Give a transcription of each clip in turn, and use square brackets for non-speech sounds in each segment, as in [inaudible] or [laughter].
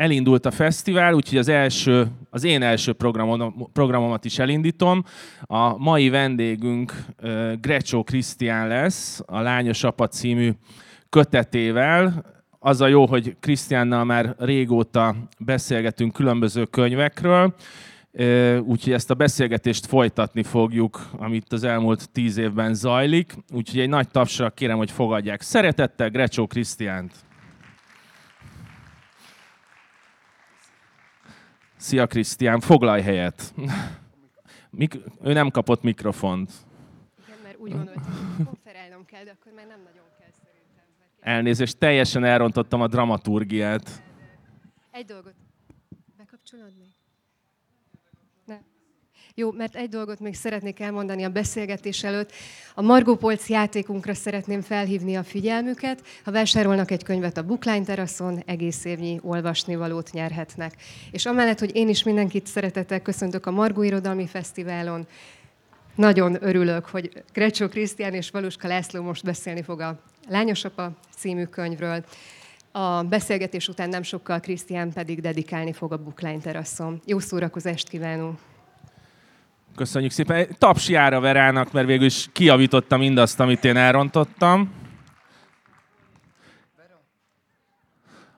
elindult a fesztivál, úgyhogy az első, az én első programom, programomat is elindítom. A mai vendégünk Grecsó Krisztián lesz, a Lányos Apa című kötetével. Az a jó, hogy Krisztiánnal már régóta beszélgetünk különböző könyvekről, úgyhogy ezt a beszélgetést folytatni fogjuk, amit az elmúlt tíz évben zajlik. Úgyhogy egy nagy tapsra kérem, hogy fogadják. Szeretettel Grecsó Krisztiánt! Szia Krisztián, foglalj helyet! Mik- ő nem kapott mikrofont. Igen, mert úgy gondoltam, hogy konferálnom kell, de akkor már nem nagyon kell szerintem. Elnézést, teljesen elrontottam a dramaturgiát. Egy dolgot. Bekapcsolod még? Jó, mert egy dolgot még szeretnék elmondani a beszélgetés előtt. A Margó Polc játékunkra szeretném felhívni a figyelmüket. Ha vásárolnak egy könyvet a Bookline teraszon, egész évnyi olvasnivalót nyerhetnek. És amellett, hogy én is mindenkit szeretettel köszöntök a Margó Irodalmi Fesztiválon, nagyon örülök, hogy Grecsó Krisztián és Valuska László most beszélni fog a Lányosapa című könyvről. A beszélgetés után nem sokkal Krisztián pedig dedikálni fog a Bookline teraszon. Jó szórakozást kívánunk! Köszönjük szépen. Taps jár a Verának, mert végül is kiavította mindazt, amit én elrontottam.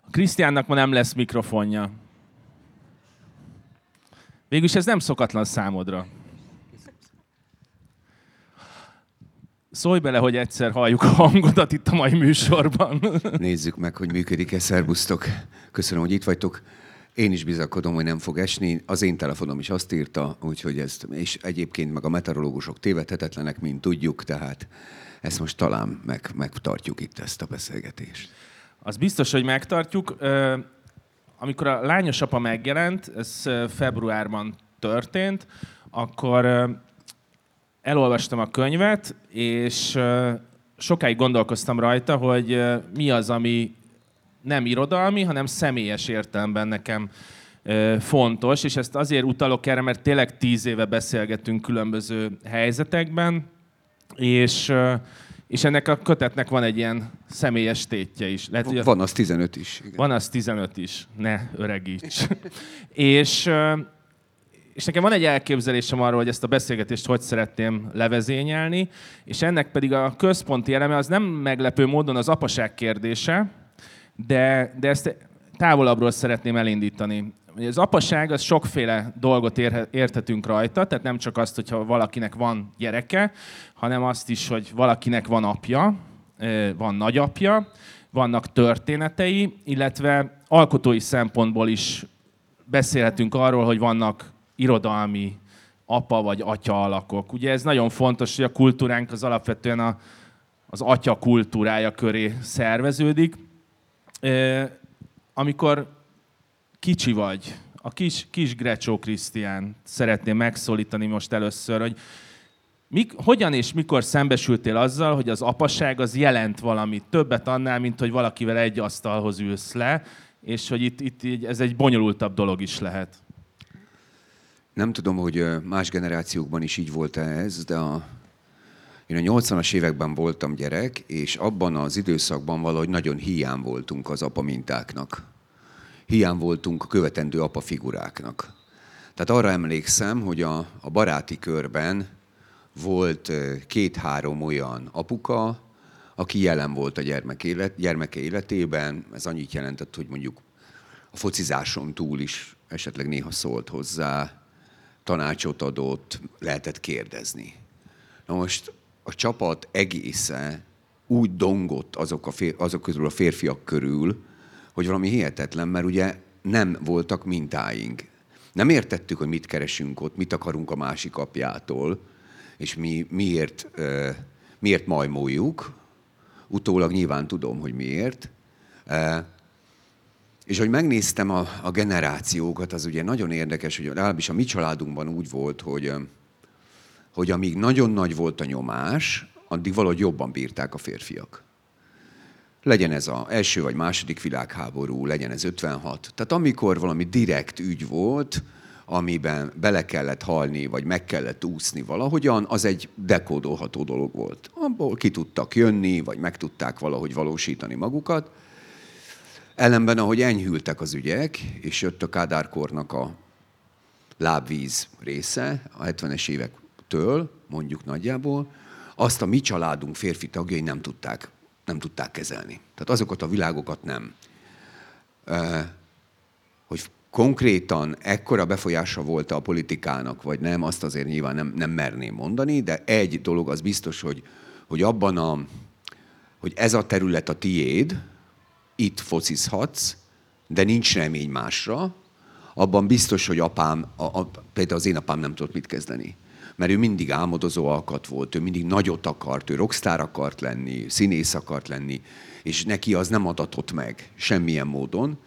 A Krisztiánnak ma nem lesz mikrofonja. Végülis ez nem szokatlan számodra. Szólj bele, hogy egyszer halljuk a hangodat itt a mai műsorban. Nézzük meg, hogy működik-e. Szerbusztok. Köszönöm, hogy itt vagytok. Én is bizakodom, hogy nem fog esni. Az én telefonom is azt írta, úgyhogy ezt, és egyébként meg a meteorológusok tévedhetetlenek, mint tudjuk, tehát ezt most talán meg, megtartjuk itt ezt a beszélgetést. Az biztos, hogy megtartjuk. Amikor a lányos apa megjelent, ez februárban történt, akkor elolvastam a könyvet, és sokáig gondolkoztam rajta, hogy mi az, ami nem irodalmi, hanem személyes értelemben nekem fontos, és ezt azért utalok erre, mert tényleg tíz éve beszélgetünk különböző helyzetekben, és, és ennek a kötetnek van egy ilyen személyes tétje is. Lehet, hogy van az 15 is. Igen. Van az 15 is, ne öregíts. [laughs] és, és nekem van egy elképzelésem arról, hogy ezt a beszélgetést hogy szeretném levezényelni, és ennek pedig a központi eleme az nem meglepő módon az apaság kérdése, de, de ezt távolabbról szeretném elindítani. Az apaság, az sokféle dolgot érthetünk rajta, tehát nem csak azt, hogyha valakinek van gyereke, hanem azt is, hogy valakinek van apja, van nagyapja, vannak történetei, illetve alkotói szempontból is beszélhetünk arról, hogy vannak irodalmi apa vagy atya alakok. Ugye ez nagyon fontos, hogy a kultúránk az alapvetően a, az atya kultúrája köré szerveződik amikor kicsi vagy, a kis, kis Grecsó Krisztián szeretném megszólítani most először, hogy mik, hogyan és mikor szembesültél azzal, hogy az apaság az jelent valamit, többet annál, mint hogy valakivel egy asztalhoz ülsz le, és hogy itt, itt ez egy bonyolultabb dolog is lehet. Nem tudom, hogy más generációkban is így volt ez, de a én a 80-as években voltam gyerek, és abban az időszakban valahogy nagyon hiány voltunk az apa mintáknak. Hiány voltunk a követendő apa figuráknak. Tehát arra emlékszem, hogy a, a baráti körben volt két-három olyan apuka, aki jelen volt a gyermek élet, gyermeke életében. Ez annyit jelentett, hogy mondjuk a focizáson túl is esetleg néha szólt hozzá, tanácsot adott, lehetett kérdezni. Na most a csapat egésze úgy dongott azok, a fér, azok közül a férfiak körül, hogy valami hihetetlen, mert ugye nem voltak mintáink. Nem értettük, hogy mit keresünk ott, mit akarunk a másik apjától, és mi miért, miért majmoljuk. Utólag nyilván tudom, hogy miért. És hogy megnéztem a, a generációkat, az ugye nagyon érdekes, hogy legalábbis a mi családunkban úgy volt, hogy hogy amíg nagyon nagy volt a nyomás, addig valahogy jobban bírták a férfiak. Legyen ez az első vagy második világháború, legyen ez 56. Tehát amikor valami direkt ügy volt, amiben bele kellett halni, vagy meg kellett úszni valahogyan, az egy dekódolható dolog volt. Abból ki tudtak jönni, vagy meg tudták valahogy valósítani magukat. ellenben, ahogy enyhültek az ügyek, és jött a Kádárkornak a lábvíz része, a 70-es évektől, mondjuk nagyjából, azt a mi családunk férfi tagjai nem tudták, nem tudták kezelni. Tehát azokat a világokat nem. Hogy konkrétan ekkora befolyása volt a politikának, vagy nem, azt azért nyilván nem, nem merném mondani, de egy dolog az biztos, hogy, hogy abban a, hogy ez a terület a tiéd, itt focizhatsz, de nincs remény másra, abban biztos, hogy apám, a, a, például az én apám nem tudott mit kezdeni. Mert ő mindig álmodozó alkat volt, ő mindig nagyot akart, ő rockstar akart lenni, színész akart lenni, és neki az nem adatott meg semmilyen módon,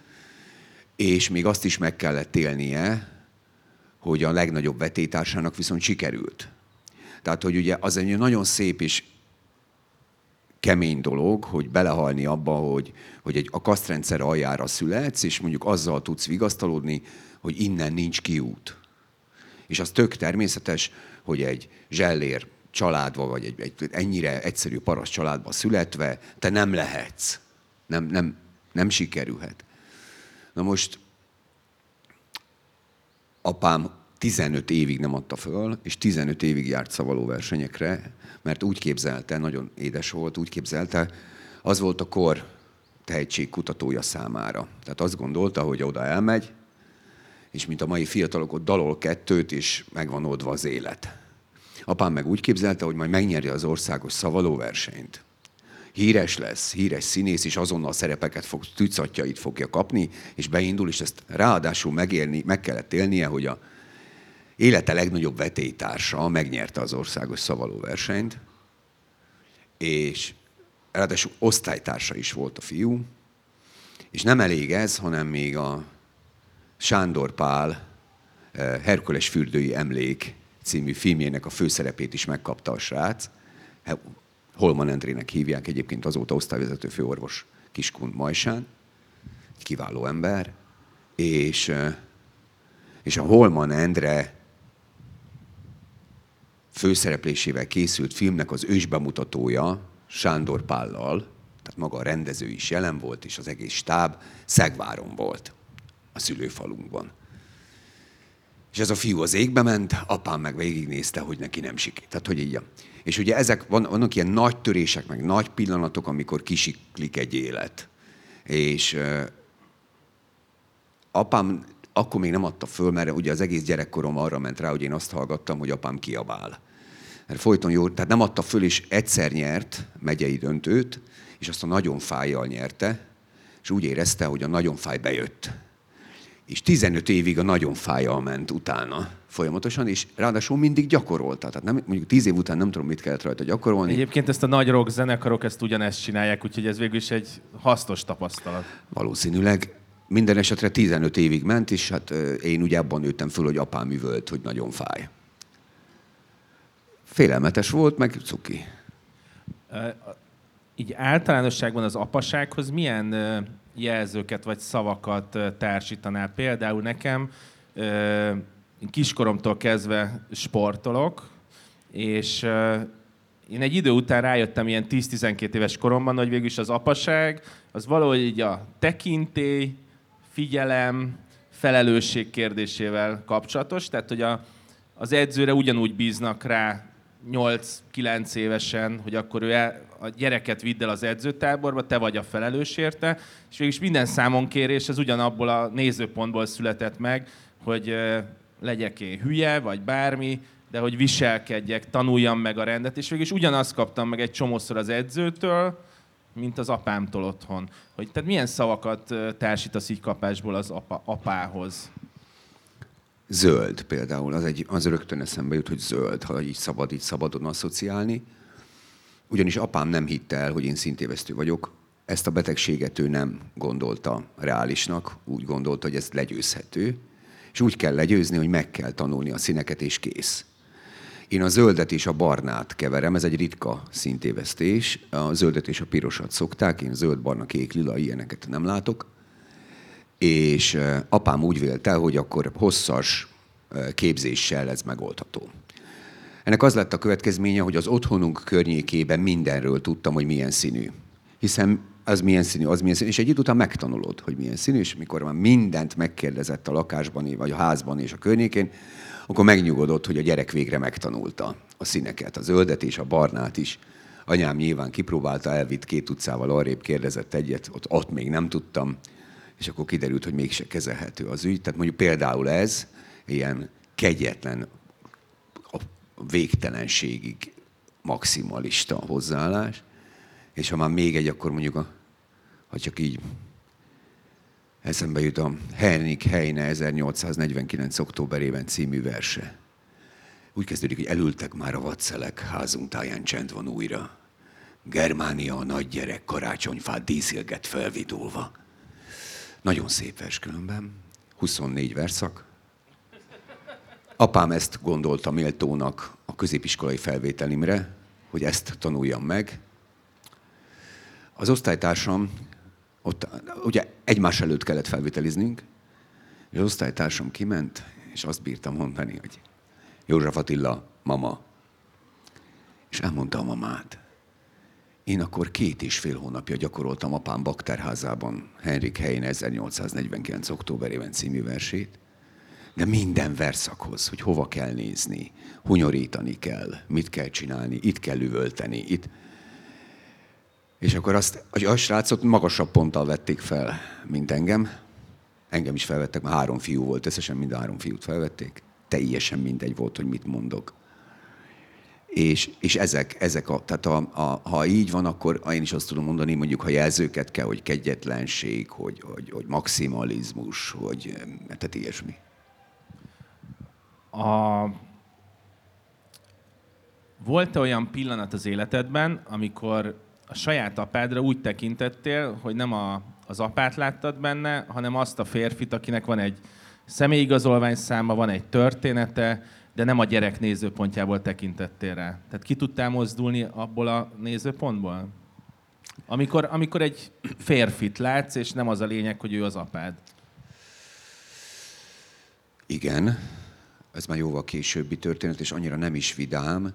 és még azt is meg kellett élnie, hogy a legnagyobb vetétársának viszont sikerült. Tehát, hogy ugye az egy nagyon szép és kemény dolog, hogy belehalni abba, hogy, hogy egy, a kasztrendszer aljára születsz, és mondjuk azzal tudsz vigasztalódni, hogy innen nincs kiút. És az tök természetes, hogy egy zsellér családba, vagy egy, egy ennyire egyszerű parasz családba születve, te nem lehetsz. Nem, nem, nem sikerülhet. Na most apám 15 évig nem adta föl, és 15 évig járt szavaló versenyekre, mert úgy képzelte, nagyon édes volt, úgy képzelte, az volt a kor tehetségkutatója számára. Tehát azt gondolta, hogy oda elmegy, és mint a mai fiatalok, ott dalol kettőt, és megvan oldva az élet. Apám meg úgy képzelte, hogy majd megnyeri az országos szavalóversenyt. Híres lesz, híres színész, és azonnal szerepeket fog, tücatjait fogja kapni, és beindul, és ezt ráadásul megélni, meg kellett élnie, hogy a élete legnagyobb vetélytársa megnyerte az országos szavalóversenyt, és ráadásul osztálytársa is volt a fiú, és nem elég ez, hanem még a Sándor Pál eh, Herkules fürdői emlék című filmjének a főszerepét is megkapta a srác. Holman Endrének hívják egyébként azóta osztályvezető főorvos Kiskun Majsán. Kiváló ember. És, eh, és a Holman Endre főszereplésével készült filmnek az ősbemutatója Sándor Pállal, tehát maga a rendező is jelen volt, és az egész stáb Szegváron volt, a szülőfalunkban. És ez a fiú az égbe ment, apám meg végignézte, hogy neki nem sikít. Tehát, hogy így. És ugye ezek, van, vannak ilyen nagy törések, meg nagy pillanatok, amikor kisiklik egy élet. És uh, apám akkor még nem adta föl, mert ugye az egész gyerekkorom arra ment rá, hogy én azt hallgattam, hogy apám kiabál. Mert folyton jó, tehát nem adta föl, és egyszer nyert megyei döntőt, és azt a nagyon fájjal nyerte, és úgy érezte, hogy a nagyon fáj bejött. És 15 évig a nagyon fájjal ment utána folyamatosan, és ráadásul mindig gyakorolta. Tehát nem, mondjuk 10 év után nem tudom, mit kellett rajta gyakorolni. Egyébként ezt a nagy rock zenekarok ezt ugyanezt csinálják, úgyhogy ez végül is egy hasznos tapasztalat. Valószínűleg minden esetre 15 évig ment, és hát én ugye abban nőttem föl, hogy apám üvölt, hogy nagyon fáj. Félelmetes volt, meg cuki. Így általánosságban az apasághoz milyen jelzőket vagy szavakat társítanál? Például nekem kiskoromtól kezdve sportolok, és én egy idő után rájöttem ilyen 10-12 éves koromban, hogy végülis az apaság az valahogy így a tekintély, figyelem, felelősség kérdésével kapcsolatos, tehát hogy a, az edzőre ugyanúgy bíznak rá 8-9 évesen, hogy akkor ő el, a gyereket vidd el az edzőtáborba, te vagy a felelős érte, és végülis minden számon kérés ez ugyanabból a nézőpontból született meg, hogy legyek én hülye, vagy bármi, de hogy viselkedjek, tanuljam meg a rendet, és végülis ugyanazt kaptam meg egy csomószor az edzőtől, mint az apámtól otthon. Hogy, tehát milyen szavakat társítasz így kapásból az apa, apához? Zöld például, az, egy, az rögtön eszembe jut, hogy zöld, ha így szabad, így szabadon asszociálni. Ugyanis apám nem hitte el, hogy én szintévesztő vagyok. Ezt a betegséget ő nem gondolta reálisnak, úgy gondolta, hogy ez legyőzhető. És úgy kell legyőzni, hogy meg kell tanulni a színeket, és kész. Én a zöldet és a barnát keverem, ez egy ritka szintévesztés. A zöldet és a pirosat szokták, én zöld, barna, kék, lila, ilyeneket nem látok és apám úgy vélte, hogy akkor hosszas képzéssel ez megoldható. Ennek az lett a következménye, hogy az otthonunk környékében mindenről tudtam, hogy milyen színű. Hiszen az milyen színű, az milyen színű, és egy idő után megtanulod, hogy milyen színű, és mikor már mindent megkérdezett a lakásban, vagy a házban és a környékén, akkor megnyugodott, hogy a gyerek végre megtanulta a színeket, a zöldet és a barnát is. Anyám nyilván kipróbálta, elvitt két utcával arrébb, kérdezett egyet, ott, ott még nem tudtam, és akkor kiderült, hogy mégse kezelhető az ügy. Tehát mondjuk például ez ilyen kegyetlen, a végtelenségig maximalista hozzáállás, és ha már még egy, akkor mondjuk, a, ha csak így eszembe jut a Henrik Heine 1849. októberében című verse. Úgy kezdődik, hogy elültek már a vadszelek, házunk táján csend van újra. Germánia a nagy gyerek karácsonyfát díszilget felvidulva. Nagyon szép vers különben, 24 verszak. Apám ezt gondolta méltónak a középiskolai felvételimre, hogy ezt tanuljam meg. Az osztálytársam, ott ugye egymás előtt kellett felvételiznünk, és az osztálytársam kiment, és azt bírtam mondani, hogy József Attila, mama. És elmondta a mamát. Én akkor két és fél hónapja gyakoroltam apám bakterházában Henrik Heine 1849. októberében című versét, de minden verszakhoz, hogy hova kell nézni, hunyorítani kell, mit kell csinálni, itt kell üvölteni, itt. És akkor azt, a srácot magasabb ponttal vették fel, mint engem. Engem is felvettek, mert három fiú volt, összesen mind a három fiút felvették. Teljesen mindegy volt, hogy mit mondok. És, és ezek, ezek a, tehát a, a, ha így van, akkor én is azt tudom mondani, mondjuk, ha jelzőket kell, hogy kegyetlenség, hogy, hogy, hogy maximalizmus, hogy tehát ilyesmi. A... Volt-e olyan pillanat az életedben, amikor a saját apádra úgy tekintettél, hogy nem a, az apát láttad benne, hanem azt a férfit, akinek van egy személyigazolvány száma, van egy története, de nem a gyerek nézőpontjából tekintettél rá. Tehát ki tudtál mozdulni abból a nézőpontból? Amikor, amikor egy férfit látsz, és nem az a lényeg, hogy ő az apád. Igen, ez már jóval későbbi történet, és annyira nem is vidám.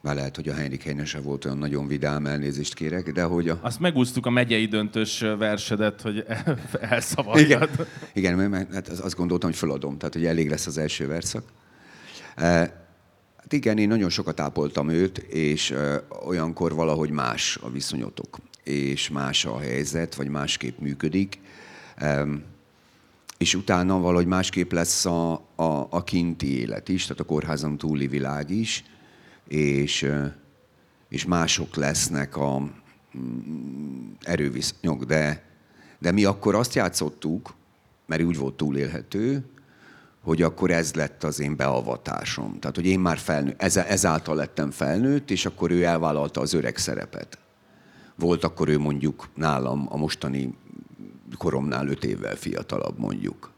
Már lehet, hogy a Heinrich Heine se volt olyan nagyon vidám, elnézést kérek, de hogy a... Azt megúsztuk a megyei döntős versedet, hogy [laughs] elszavaljad. Igen, Igen mert hát azt gondoltam, hogy feladom, tehát hogy elég lesz az első verszak. Hát igen, én nagyon sokat ápoltam őt, és olyankor valahogy más a viszonyotok, és más a helyzet, vagy másképp működik és utána valahogy másképp lesz a, a, a kinti élet is, tehát a kórházon túli világ is, és, és mások lesznek a mm, erőviszonyok, de, de mi akkor azt játszottuk, mert úgy volt túlélhető, hogy akkor ez lett az én beavatásom. Tehát, hogy én már felnőtt, ez, ezáltal lettem felnőtt, és akkor ő elvállalta az öreg szerepet. Volt akkor ő mondjuk nálam a mostani koromnál öt évvel fiatalabb mondjuk.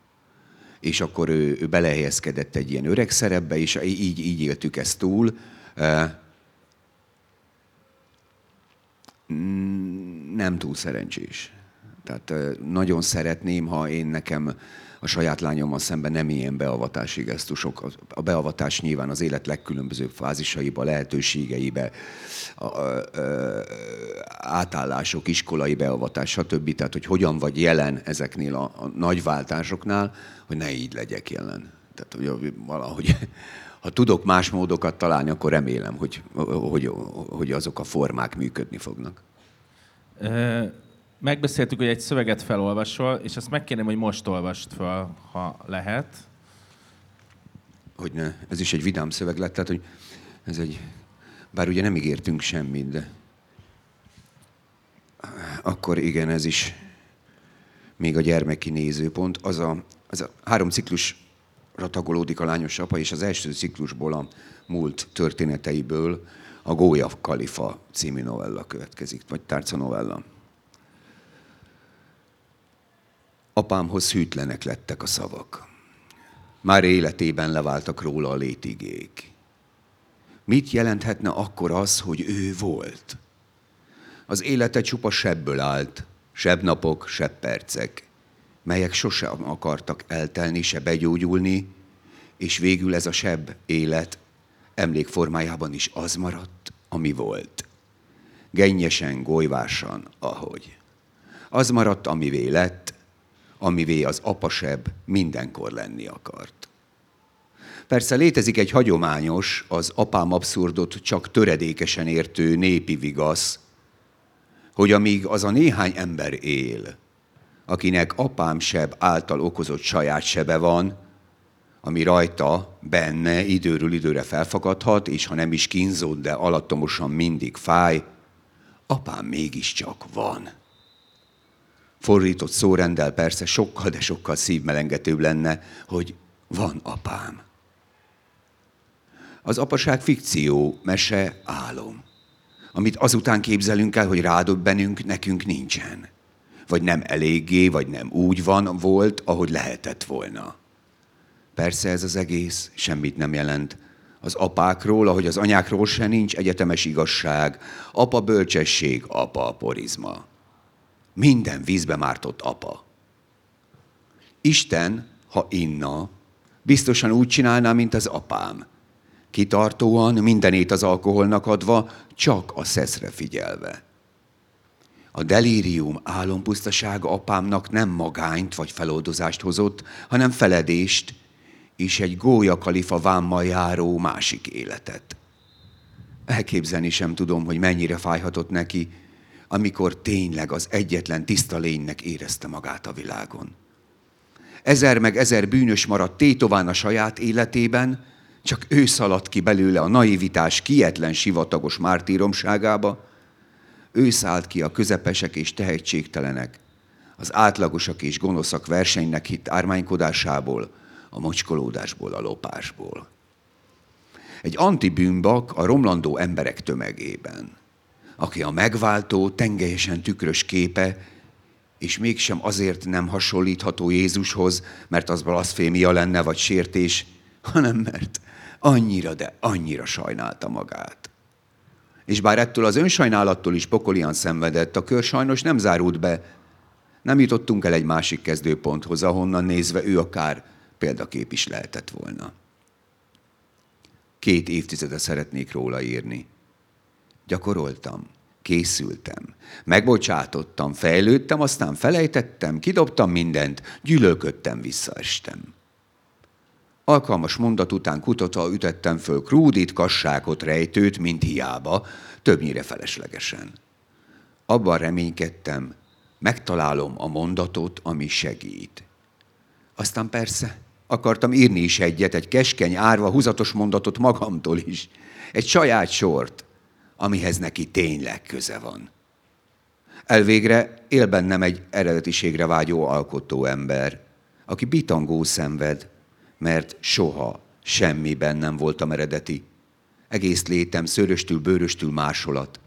És akkor ő, ő belehelyezkedett egy ilyen öreg szerepbe, és így, így éltük ezt túl. Nem túl szerencsés. Tehát nagyon szeretném, ha én nekem a saját lányommal szemben nem ilyen beavatási gesztusok. A beavatás nyilván az élet legkülönbözőbb fázisaiba, lehetőségeibe, a, a, a, átállások, iskolai beavatás, stb. Tehát, hogy hogyan vagy jelen ezeknél a, a nagy váltásoknál, hogy ne így legyek jelen. Tehát, hogy valahogy ha tudok más módokat találni, akkor remélem, hogy, hogy, hogy azok a formák működni fognak megbeszéltük, hogy egy szöveget felolvasol, és azt megkérném, hogy most olvast fel, ha lehet. Hogy ne. Ez is egy vidám szöveg lett, tehát hogy ez egy... Bár ugye nem ígértünk semmit, de akkor igen, ez is még a gyermeki nézőpont. Az a, az a három ciklusra tagolódik a lányos apa, és az első ciklusból a múlt történeteiből a Gólya Kalifa című novella következik, vagy tárca novella. Apámhoz hűtlenek lettek a szavak. Már életében leváltak róla a létigék. Mit jelenthetne akkor az, hogy ő volt? Az élete csupa sebből állt, sebb napok, sebb percek, melyek sosem akartak eltelni, se begyógyulni, és végül ez a sebb élet emlékformájában is az maradt, ami volt. gennyesen, golyvásan, ahogy. Az maradt, amivé lett, amivé az apasebb mindenkor lenni akart. Persze létezik egy hagyományos, az apám abszurdot csak töredékesen értő népi vigasz, hogy amíg az a néhány ember él, akinek apám seb által okozott saját sebe van, ami rajta, benne időről időre felfakadhat, és ha nem is kínzott, de alattomosan mindig fáj, apám mégiscsak van. Fordított szórendel persze sokkal, de sokkal szívmelengetőbb lenne, hogy van apám. Az apaság fikció, mese, álom. Amit azután képzelünk el, hogy rádöbbenünk, nekünk nincsen. Vagy nem eléggé, vagy nem úgy van, volt, ahogy lehetett volna. Persze ez az egész semmit nem jelent. Az apákról, ahogy az anyákról se nincs egyetemes igazság. Apa bölcsesség, apa porizma. Minden vízbe mártott apa. Isten, ha inna, biztosan úgy csinálná, mint az apám. Kitartóan, mindenét az alkoholnak adva, csak a szeszre figyelve. A delírium álompusztasága apámnak nem magányt vagy feloldozást hozott, hanem feledést, és egy gólya kalifa vámmal járó másik életet. Elképzelni sem tudom, hogy mennyire fájhatott neki, amikor tényleg az egyetlen tiszta lénynek érezte magát a világon. Ezer meg ezer bűnös maradt tétován a saját életében, csak ő szaladt ki belőle a naivitás kietlen sivatagos mártíromságába, ő szállt ki a közepesek és tehetségtelenek, az átlagosak és gonoszak versenynek hitt ármánykodásából, a mocskolódásból, a lopásból. Egy antibűnbak a romlandó emberek tömegében, aki a megváltó, tengelyesen tükrös képe, és mégsem azért nem hasonlítható Jézushoz, mert az blaszfémia lenne, vagy sértés, hanem mert annyira, de annyira sajnálta magát. És bár ettől az önsajnálattól is pokolian szenvedett, a kör sajnos nem zárult be. Nem jutottunk el egy másik kezdőponthoz, ahonnan nézve ő akár példakép is lehetett volna. Két évtizede szeretnék róla írni. Gyakoroltam, készültem, megbocsátottam, fejlődtem, aztán felejtettem, kidobtam mindent, gyűlölködtem, visszaestem. Alkalmas mondat után kutatva ütettem föl krúdit, kassákot, rejtőt, mint hiába, többnyire feleslegesen. Abban reménykedtem, megtalálom a mondatot, ami segít. Aztán persze akartam írni is egyet, egy keskeny, árva, húzatos mondatot magamtól is. Egy saját sort, amihez neki tényleg köze van. Elvégre él bennem egy eredetiségre vágyó alkotó ember, aki bitangó szenved, mert soha semmiben nem voltam eredeti. Egész létem szöröstül, bőröstül másolat,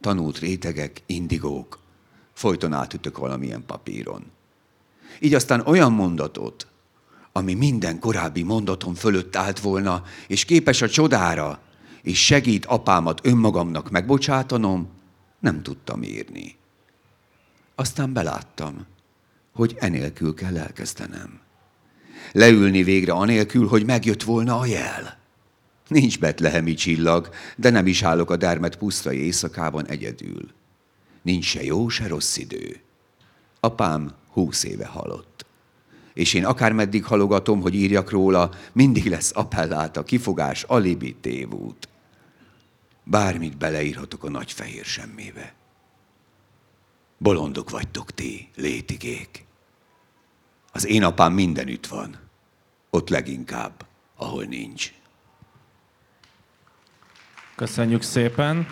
tanult rétegek, indigók, folyton átütök valamilyen papíron. Így aztán olyan mondatot, ami minden korábbi mondatom fölött állt volna, és képes a csodára, és segít apámat önmagamnak megbocsátanom, nem tudtam írni. Aztán beláttam, hogy enélkül kell elkezdenem leülni végre anélkül, hogy megjött volna a jel. Nincs betlehemi csillag, de nem is állok a dermet pusztai éjszakában egyedül. Nincs se jó, se rossz idő. Apám húsz éve halott. És én akármeddig halogatom, hogy írjak róla, mindig lesz appelláta, kifogás, alibi, tévút. Bármit beleírhatok a nagy fehér semmébe. Bolondok vagytok ti, létigék. Az én apám mindenütt van. Ott leginkább, ahol nincs. Köszönjük szépen.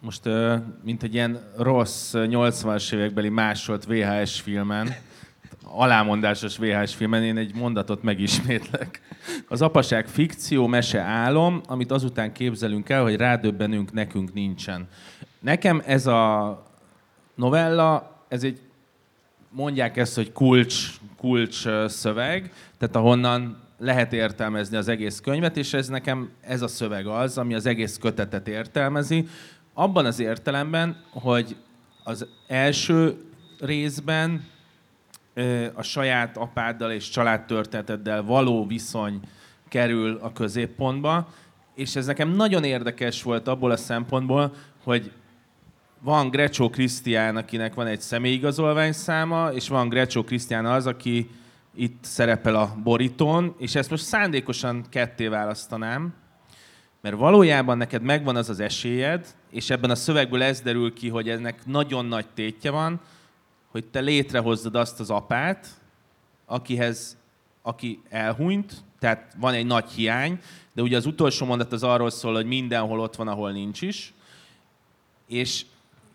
Most, mint egy ilyen rossz 80-as évekbeli másolt VHS filmen, alámondásos VHS filmen én egy mondatot megismétlek. Az apaság fikció, mese álom, amit azután képzelünk el, hogy rádöbbenünk, nekünk nincsen. Nekem ez a novella, ez egy, mondják ezt, hogy kulcs, kulcs szöveg, tehát ahonnan lehet értelmezni az egész könyvet, és ez nekem ez a szöveg az, ami az egész kötetet értelmezi. Abban az értelemben, hogy az első részben a saját apáddal és családtörténeteddel való viszony kerül a középpontba, és ez nekem nagyon érdekes volt abból a szempontból, hogy van Grecsó Krisztián, akinek van egy személyigazolvány száma, és van Grecsó Krisztián az, aki itt szerepel a borítón, és ezt most szándékosan ketté választanám, mert valójában neked megvan az az esélyed, és ebben a szövegből ez derül ki, hogy ennek nagyon nagy tétje van, hogy te létrehozzad azt az apát, akihez, aki elhunyt, tehát van egy nagy hiány, de ugye az utolsó mondat az arról szól, hogy mindenhol ott van, ahol nincs is, és,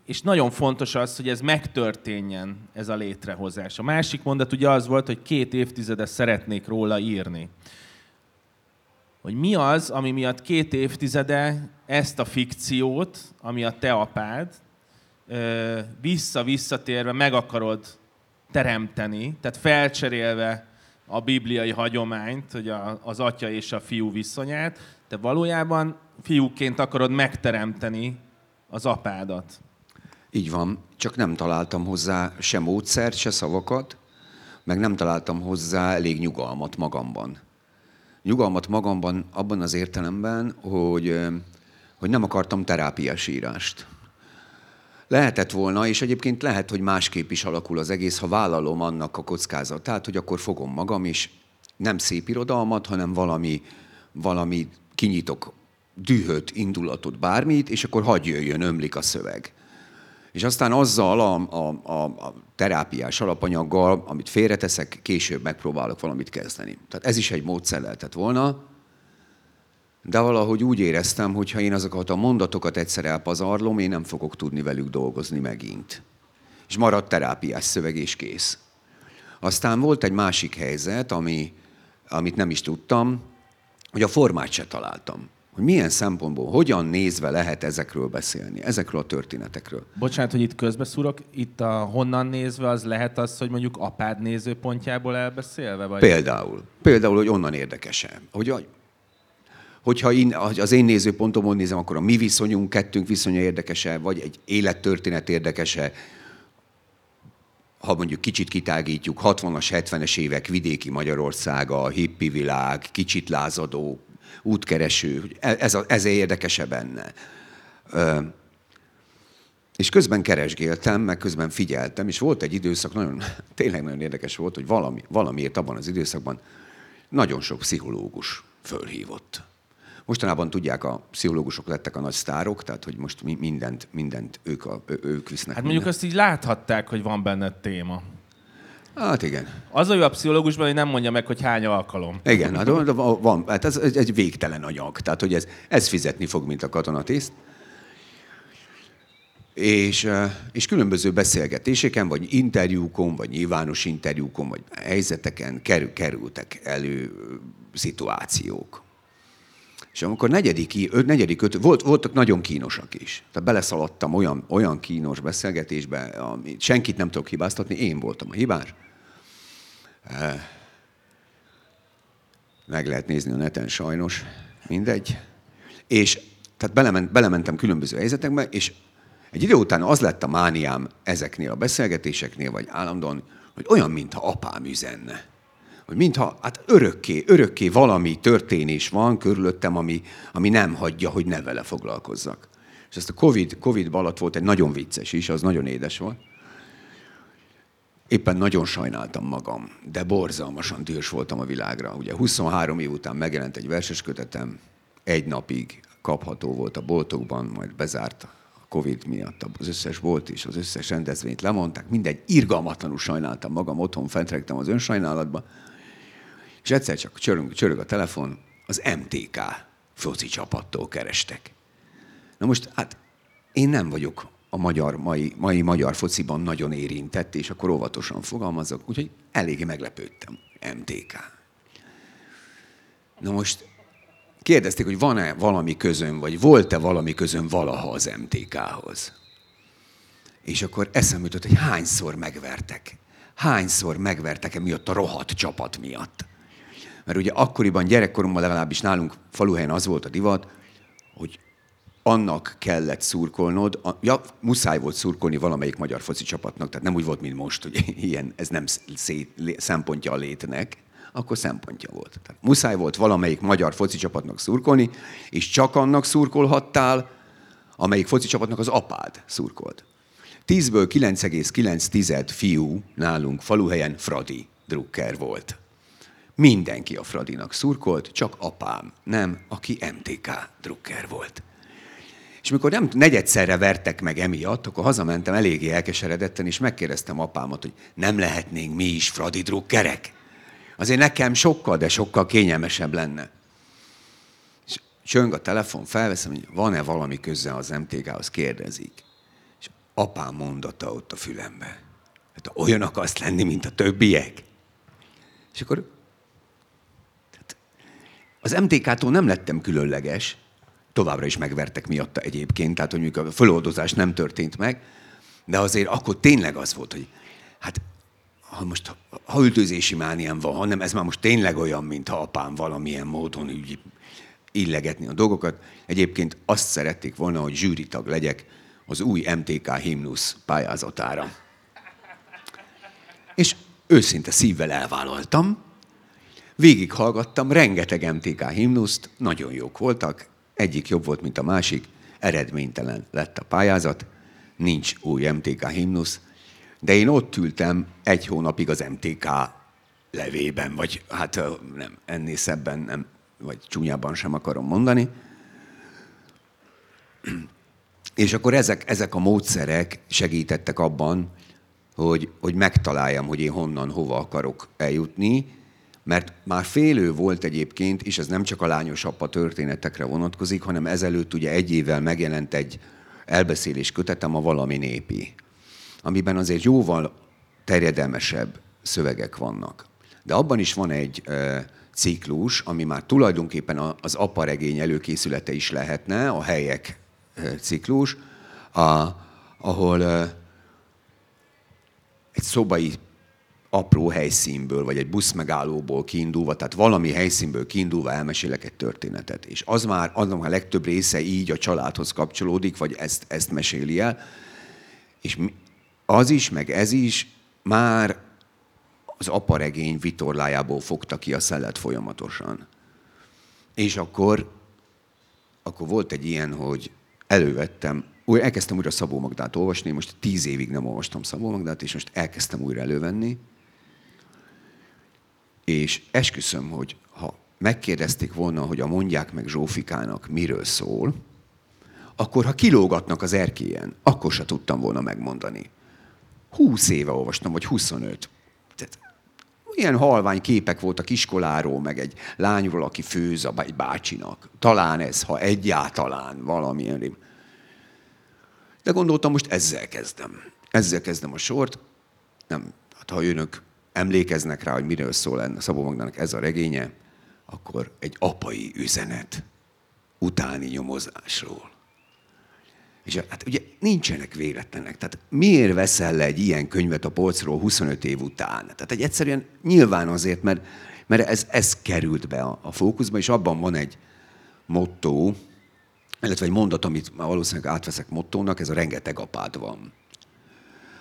és nagyon fontos az, hogy ez megtörténjen, ez a létrehozás. A másik mondat ugye az volt, hogy két évtizede szeretnék róla írni. Hogy mi az, ami miatt két évtizede ezt a fikciót, ami a te apád, vissza-visszatérve meg akarod teremteni, tehát felcserélve a bibliai hagyományt, hogy a, az atya és a fiú viszonyát, te valójában fiúként akarod megteremteni az apádat. Így van, csak nem találtam hozzá se módszert, se szavakat, meg nem találtam hozzá elég nyugalmat magamban. Nyugalmat magamban abban az értelemben, hogy, hogy nem akartam terápiás írást. Lehetett volna, és egyébként lehet, hogy másképp is alakul az egész, ha vállalom annak a kockázatát, hogy akkor fogom magam is, nem szép irodalmat, hanem valami, valami kinyitok dühöt, indulatot, bármit, és akkor hagyj jöjjön, ömlik a szöveg. És aztán azzal a, a, a, a terápiás alapanyaggal, amit félreteszek, később megpróbálok valamit kezdeni. Tehát ez is egy módszer lehetett volna, de valahogy úgy éreztem, hogy ha én azokat a mondatokat egyszer elpazarlom, én nem fogok tudni velük dolgozni megint. És maradt terápiás szöveg, és kész. Aztán volt egy másik helyzet, ami, amit nem is tudtam, hogy a formát se találtam. Hogy milyen szempontból, hogyan nézve lehet ezekről beszélni, ezekről a történetekről. Bocsánat, hogy itt közbeszúrok, itt a honnan nézve az lehet az, hogy mondjuk apád nézőpontjából elbeszélve? Vagy? Például. Például, hogy onnan érdekese. Hogy hogyha én, az én nézőpontomon nézem, akkor a mi viszonyunk, kettőnk viszonya érdekese, vagy egy élettörténet érdekese, ha mondjuk kicsit kitágítjuk, 60-as, 70-es évek vidéki Magyarországa, hippi világ, kicsit lázadó, útkereső, ez, a, ez érdekese benne. Ö, és közben keresgéltem, meg közben figyeltem, és volt egy időszak, nagyon, [laughs] tényleg nagyon érdekes volt, hogy valami, valamiért abban az időszakban nagyon sok pszichológus fölhívott. Mostanában tudják, a pszichológusok lettek a nagy sztárok, tehát hogy most mindent, mindent ők, a, ők visznek. Hát mondjuk azt így láthatták, hogy van benne téma. Hát igen. Az a jó a pszichológusban, hogy nem mondja meg, hogy hány alkalom. Igen, hát van, hát ez egy végtelen anyag. Tehát, hogy ez, ez fizetni fog, mint a katonatiszt. És, és különböző beszélgetéseken, vagy interjúkon, vagy nyilvános interjúkon, vagy helyzeteken kerültek elő szituációk. És amikor negyedik, öt, negyedik öt, volt, voltak nagyon kínosak is. Tehát beleszaladtam olyan, olyan kínos beszélgetésbe, amit senkit nem tudok hibáztatni, én voltam a hibás. Meg lehet nézni a neten sajnos, mindegy. És tehát belement, belementem különböző helyzetekbe, és egy idő után az lett a mániám ezeknél a beszélgetéseknél, vagy állandóan, hogy olyan, mintha apám üzenne hogy mintha hát örökké, örökké valami történés van körülöttem, ami, ami nem hagyja, hogy ne vele foglalkozzak. És ezt a Covid, Covid alatt volt egy nagyon vicces is, az nagyon édes volt. Éppen nagyon sajnáltam magam, de borzalmasan dühös voltam a világra. Ugye 23 év után megjelent egy verses kötetem, egy napig kapható volt a boltokban, majd bezárt a Covid miatt az összes bolt és az összes rendezvényt lemondták. Mindegy, irgalmatlanul sajnáltam magam, otthon fentregtem az önsajnálatba. És egyszer csak csörög, csörög a telefon, az MTK foci csapattól kerestek. Na most, hát én nem vagyok a magyar, mai, mai magyar fociban nagyon érintett, és akkor óvatosan fogalmazok, úgyhogy eléggé meglepődtem. MTK. Na most kérdezték, hogy van-e valami közön, vagy volt-e valami közön valaha az MTK-hoz. És akkor eszembe jutott, hogy hányszor megvertek. Hányszor megvertek e miatt a rohadt csapat miatt. Mert ugye akkoriban gyerekkoromban legalábbis nálunk faluhelyen az volt a divat, annak kellett szurkolnod, a, ja, muszáj volt szurkolni valamelyik magyar foci csapatnak, tehát nem úgy volt, mint most, hogy [laughs] ilyen, ez nem szét, szempontja a létnek, akkor szempontja volt. Tehát muszáj volt valamelyik magyar foci csapatnak szurkolni, és csak annak szurkolhattál, amelyik foci csapatnak az apád szurkolt. 10-ből 9,9 fiú nálunk faluhelyen Fradi Drucker volt. Mindenki a Fradinak szurkolt, csak apám nem, aki MTK Drucker volt. És mikor nem negyedszerre vertek meg emiatt, akkor hazamentem eléggé elkeseredetten, és megkérdeztem apámat, hogy nem lehetnénk mi is Fradi drukkerek. Azért nekem sokkal, de sokkal kényelmesebb lenne. És csöng a telefon, felveszem, hogy van-e valami köze az MTK-hoz, kérdezik. És apám mondata ott a fülembe. Hát olyan akarsz lenni, mint a többiek. És akkor az MTK-tól nem lettem különleges, továbbra is megvertek miatta egyébként, tehát hogy a föloldozás nem történt meg, de azért akkor tényleg az volt, hogy hát ha most ha üldözési mániám van, hanem ez már most tényleg olyan, mintha apám valamilyen módon úgy illegetni a dolgokat. Egyébként azt szerették volna, hogy zsűritag legyek az új MTK himnusz pályázatára. És őszinte szívvel elvállaltam, végighallgattam rengeteg MTK himnuszt, nagyon jók voltak, egyik jobb volt, mint a másik, eredménytelen lett a pályázat, nincs új MTK himnusz, de én ott ültem egy hónapig az MTK levében, vagy hát nem, ennél szebben nem, vagy csúnyában sem akarom mondani. És akkor ezek, ezek a módszerek segítettek abban, hogy, hogy megtaláljam, hogy én honnan, hova akarok eljutni, mert már félő volt egyébként, és ez nem csak a lányos apa történetekre vonatkozik, hanem ezelőtt ugye egy évvel megjelent egy elbeszélés kötetem a Valami Népi, amiben azért jóval terjedelmesebb szövegek vannak. De abban is van egy e, ciklus, ami már tulajdonképpen az aparegény előkészülete is lehetne, a helyek e, ciklus, a, ahol e, egy szobai apró helyszínből, vagy egy buszmegállóból kiindulva, tehát valami helyszínből kiindulva elmesélek egy történetet. És az már, annak a legtöbb része így a családhoz kapcsolódik, vagy ezt, ezt meséli el. És az is, meg ez is már az aparegény vitorlájából fogta ki a szelet folyamatosan. És akkor, akkor volt egy ilyen, hogy elővettem, újra elkezdtem újra Szabó Magdát olvasni, most tíz évig nem olvastam Szabó Magdát, és most elkezdtem újra elővenni, és esküszöm, hogy ha megkérdezték volna, hogy a mondják meg Zsófikának miről szól, akkor ha kilógatnak az erkélyen, akkor se tudtam volna megmondani. Húsz éve olvastam, vagy 25. Tehát ilyen halvány képek voltak iskoláról, meg egy lányról, aki főz a bácsinak. Talán ez, ha egyáltalán valamilyen. De gondoltam, most ezzel kezdem. Ezzel kezdem a sort. Nem, hát ha önök emlékeznek rá, hogy miről szól Szabó Magdának ez a regénye, akkor egy apai üzenet utáni nyomozásról. És hát ugye nincsenek véletlenek. Tehát miért veszel le egy ilyen könyvet a polcról 25 év után? Tehát egy egyszerűen nyilván azért, mert, mert ez, ez került be a, a fókuszba, és abban van egy motto, illetve egy mondat, amit valószínűleg átveszek mottónak, ez a rengeteg apád van.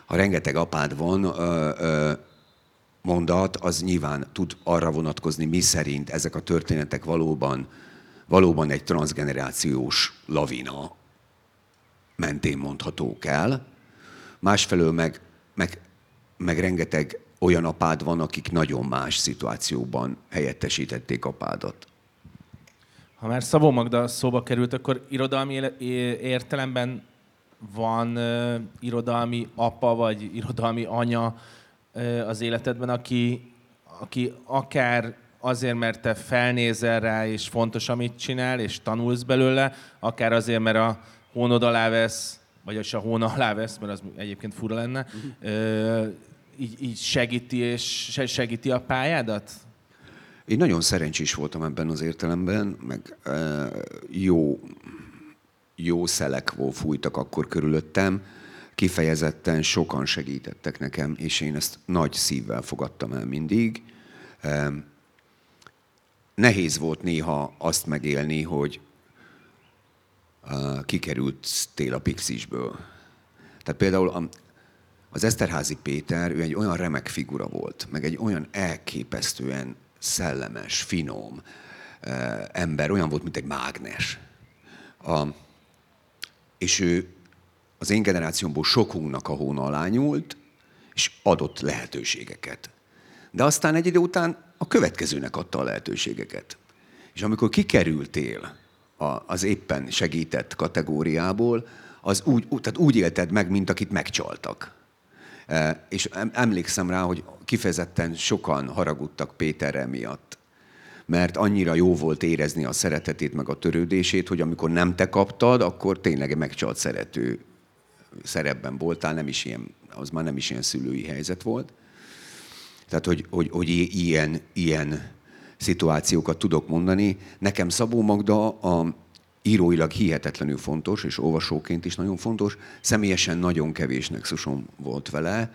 Ha rengeteg apád van, ö, ö, mondat, az nyilván tud arra vonatkozni, mi szerint ezek a történetek valóban, valóban egy transgenerációs lavina mentén mondhatók el. Másfelől meg, meg, meg rengeteg olyan apád van, akik nagyon más szituációban helyettesítették apádat. Ha már Szabó Magda szóba került, akkor irodalmi értelemben van uh, irodalmi apa vagy irodalmi anya, az életedben, aki, aki akár azért, mert te felnézel rá, és fontos, amit csinál, és tanulsz belőle, akár azért, mert a hónod alá vesz, vagy a hóna alá vesz, mert az egyébként fura lenne, uh-huh. így, így segíti, és segíti a pályádat? Én nagyon szerencsés voltam ebben az értelemben, meg jó, jó szelek fújtak akkor körülöttem kifejezetten sokan segítettek nekem, és én ezt nagy szívvel fogadtam el mindig. Nehéz volt néha azt megélni, hogy kikerültél a Pixisből. Tehát például az Eszterházi Péter, ő egy olyan remek figura volt, meg egy olyan elképesztően szellemes, finom ember, olyan volt, mint egy mágnes. A, és ő az én generációmból sokunknak a hóna alá nyúlt, és adott lehetőségeket. De aztán egy idő után a következőnek adta a lehetőségeket. És amikor kikerültél az éppen segített kategóriából, az úgy, tehát úgy élted meg, mint akit megcsaltak. E, és emlékszem rá, hogy kifejezetten sokan haragudtak Péterre miatt. Mert annyira jó volt érezni a szeretetét, meg a törődését, hogy amikor nem te kaptad, akkor tényleg megcsalt szerető szerepben voltál, nem is ilyen, az már nem is ilyen szülői helyzet volt. Tehát, hogy, hogy, hogy ilyen, ilyen szituációkat tudok mondani. Nekem Szabó Magda a íróilag hihetetlenül fontos, és olvasóként is nagyon fontos. Személyesen nagyon kevés nexusom volt vele.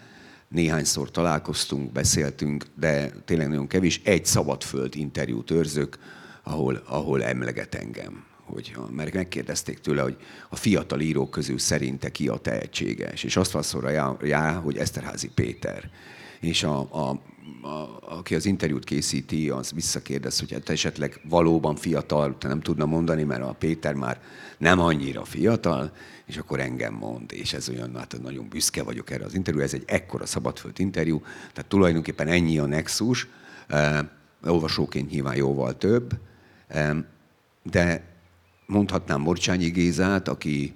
Néhányszor találkoztunk, beszéltünk, de tényleg nagyon kevés. Egy szabadföld interjút őrzök, ahol, ahol emleget engem. Hogy, mert megkérdezték tőle, hogy a fiatal írók közül szerinte ki a tehetséges. És azt válaszolja rá, hogy Eszterházi Péter. És a, a a, aki az interjút készíti, az visszakérdez, hogy hát esetleg valóban fiatal, te nem tudna mondani, mert a Péter már nem annyira fiatal, és akkor engem mond, és ez olyan, hát nagyon büszke vagyok erre az interjú, ez egy ekkora szabadföld interjú, tehát tulajdonképpen ennyi a nexus, eh, olvasóként nyilván jóval több, eh, de mondhatnám Morcsányi Gézát, aki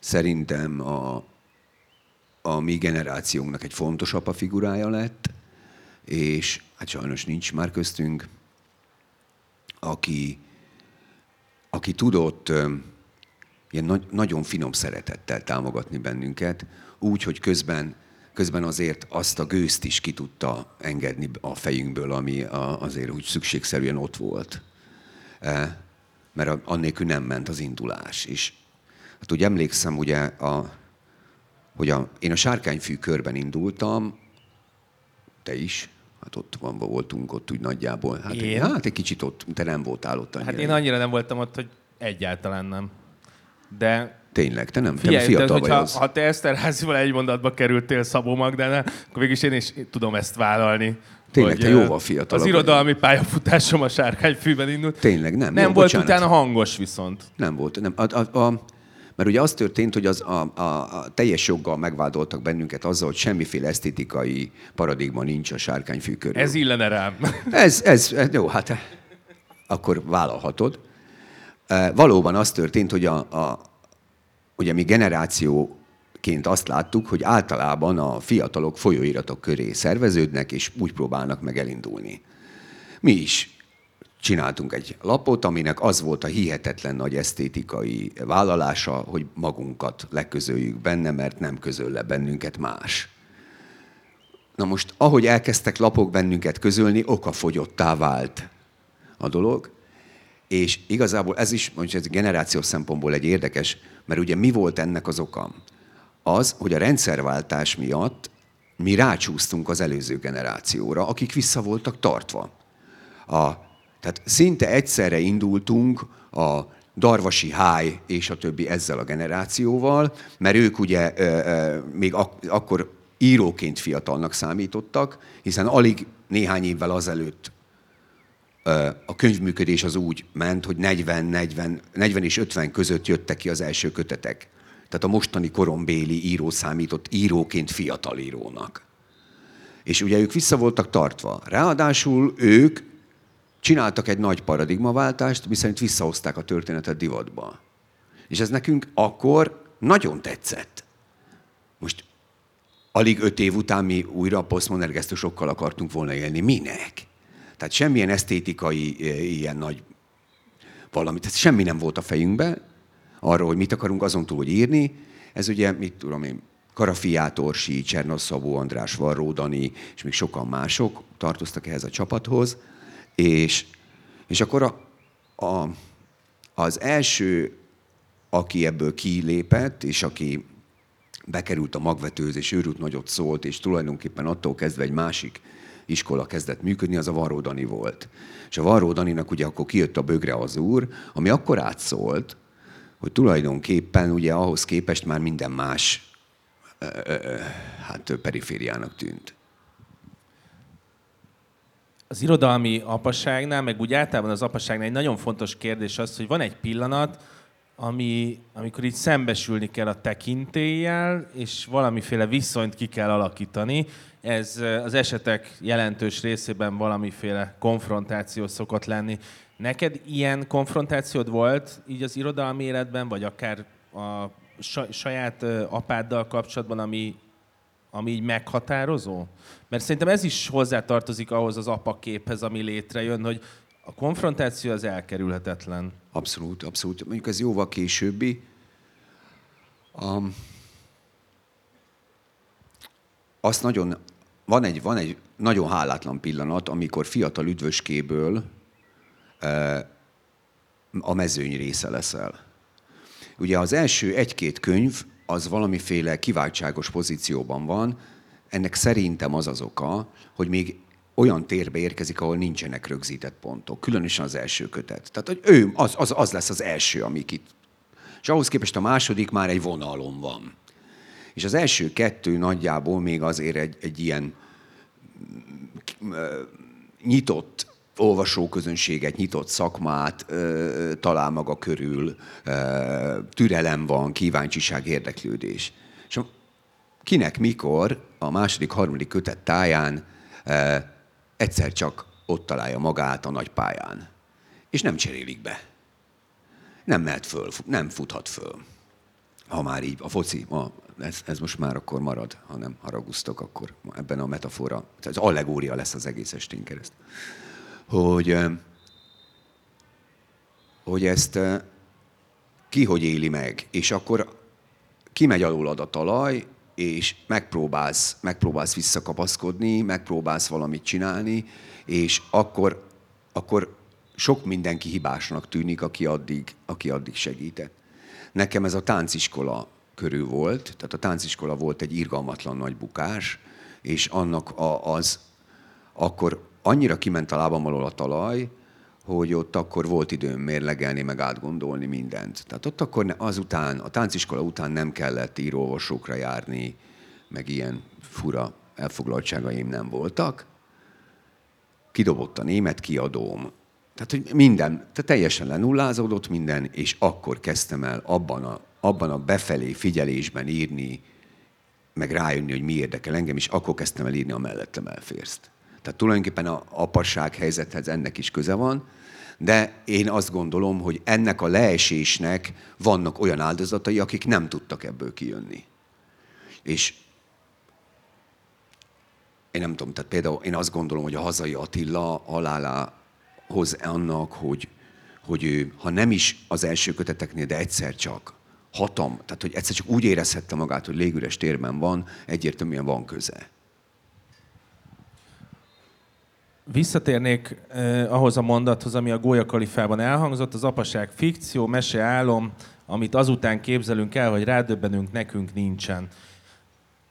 szerintem a, a mi generációnknak egy fontos apa figurája lett, és hát sajnos nincs már köztünk, aki, aki tudott ilyen nagy, nagyon finom szeretettel támogatni bennünket, úgy, hogy közben, közben azért azt a gőzt is ki tudta engedni a fejünkből, ami azért úgy szükségszerűen ott volt. Mert annélkül nem ment az indulás. És hát úgy emlékszem, ugye a, hogy a, én a sárkányfű körben indultam, te is, hát ott van, voltunk ott úgy nagyjából. Hát, én? hát egy kicsit ott, te nem voltál ott annyira. Hát én annyira nem voltam ott, hogy egyáltalán nem. De Tényleg, te nem, Figyelj, te fiatal vagy az. Ha te Eszterházival egy mondatba kerültél Szabó Magdánál, akkor végig én is tudom ezt vállalni. Tényleg, te jóval fiatal. Az irodalmi pályafutásom a sárkányfűben indult. Tényleg, nem. Nem jó, volt bocsánat. utána hangos viszont. Nem volt. Nem. A, a, a, mert ugye az történt, hogy az a, a, a teljes joggal megvádoltak bennünket azzal, hogy semmiféle esztétikai paradigma nincs a sárkányfű körül. Ez illene rám. [laughs] Ez, ez, jó, hát akkor vállalhatod. E, valóban az történt, hogy a, a, ugye mi generációként azt láttuk, hogy általában a fiatalok folyóiratok köré szerveződnek, és úgy próbálnak meg elindulni. Mi is csináltunk egy lapot, aminek az volt a hihetetlen nagy esztétikai vállalása, hogy magunkat leközöljük benne, mert nem közöl le bennünket más. Na most, ahogy elkezdtek lapok bennünket közölni, okafogyottá vált a dolog, és igazából ez is, mondjuk ez generációs szempontból egy érdekes, mert ugye mi volt ennek az oka? Az, hogy a rendszerváltás miatt mi rácsúsztunk az előző generációra, akik vissza voltak tartva. A tehát szinte egyszerre indultunk a Darvasi Háj és a többi ezzel a generációval, mert ők ugye ö, ö, még ak- akkor íróként fiatalnak számítottak, hiszen alig néhány évvel azelőtt ö, a könyvműködés az úgy ment, hogy 40, 40, 40 és 50 között jöttek ki az első kötetek. Tehát a mostani korombéli író számított íróként fiatal írónak. És ugye ők vissza voltak tartva. Ráadásul ők csináltak egy nagy paradigmaváltást, miszerint visszahozták a történetet divatba. És ez nekünk akkor nagyon tetszett. Most alig öt év után mi újra a posztmodergesztusokkal akartunk volna élni. Minek? Tehát semmilyen esztétikai e, ilyen nagy valami, tehát semmi nem volt a fejünkben arról, hogy mit akarunk azon túl, hogy írni. Ez ugye, mit tudom én, Karafiát Orsi, Csernosz Szabó András, Varró Dani, és még sokan mások tartoztak ehhez a csapathoz. És, és akkor a, a, az első, aki ebből kilépett, és aki bekerült a magvetőz, és őrült nagyot szólt, és tulajdonképpen attól kezdve egy másik iskola kezdett működni, az a Varró Dani volt. És a Varró Daninak ugye akkor kijött a bögre az úr, ami akkor átszólt, hogy tulajdonképpen ugye ahhoz képest már minden más hát perifériának tűnt. az irodalmi apaságnál, meg úgy általában az apaságnál egy nagyon fontos kérdés az, hogy van egy pillanat, ami, amikor így szembesülni kell a tekintéllyel, és valamiféle viszonyt ki kell alakítani. Ez az esetek jelentős részében valamiféle konfrontáció szokott lenni. Neked ilyen konfrontációd volt így az irodalmi életben, vagy akár a saját apáddal kapcsolatban, ami, ami így meghatározó? Mert szerintem ez is hozzátartozik ahhoz az apaképhez, ami létrejön, hogy a konfrontáció az elkerülhetetlen. Abszolút, abszolút. Mondjuk ez jóval későbbi. Um, azt nagyon, van egy, van egy nagyon hálátlan pillanat, amikor fiatal üdvöskéből a mezőny része leszel. Ugye az első egy-két könyv az valamiféle kiváltságos pozícióban van, ennek szerintem az az oka, hogy még olyan térbe érkezik, ahol nincsenek rögzített pontok, különösen az első kötet. Tehát, hogy ő, az, az, az lesz az első, amik itt. És ahhoz képest a második már egy vonalon van. És az első kettő nagyjából még azért egy, egy ilyen mm, nyitott olvasóközönséget, nyitott szakmát ö, talál maga körül, ö, türelem van, kíváncsiság, érdeklődés. És kinek mikor a második, harmadik kötet táján ö, egyszer csak ott találja magát a nagy pályán. És nem cserélik be. Nem mehet föl, nem futhat föl. Ha már így, a foci, ma, ez, ez most már akkor marad, ha nem haragusztok, akkor ebben a metafora, ez allegória lesz az egész estén keresztül hogy, hogy ezt ki hogy éli meg, és akkor kimegy alulad a talaj, és megpróbálsz, megpróbálsz visszakapaszkodni, megpróbálsz valamit csinálni, és akkor, akkor sok mindenki hibásnak tűnik, aki addig, aki addig segített. Nekem ez a tánciskola körül volt, tehát a tánciskola volt egy irgalmatlan nagy bukás, és annak a, az akkor annyira kiment a lábam alól a talaj, hogy ott akkor volt időm mérlegelni, meg átgondolni mindent. Tehát ott akkor azután, a tánciskola után nem kellett íróolvasókra járni, meg ilyen fura elfoglaltságaim nem voltak. Kidobott a német kiadóm. Tehát, hogy minden, tehát teljesen lenullázódott minden, és akkor kezdtem el abban a, abban a befelé figyelésben írni, meg rájönni, hogy mi érdekel engem, és akkor kezdtem el írni a mellettem elférzt. Tehát tulajdonképpen a apasság helyzethez ennek is köze van, de én azt gondolom, hogy ennek a leesésnek vannak olyan áldozatai, akik nem tudtak ebből kijönni. És én nem tudom, tehát például én azt gondolom, hogy a hazai Attila halálához annak, hogy, hogy ő, ha nem is az első köteteknél, de egyszer csak hatam, tehát hogy egyszer csak úgy érezhette magát, hogy légüres térben van, egyértelműen van köze. Visszatérnék eh, ahhoz a mondathoz, ami a Gólya Kalifában elhangzott, az apaság fikció, mese álom, amit azután képzelünk el, hogy rádöbbenünk, nekünk nincsen.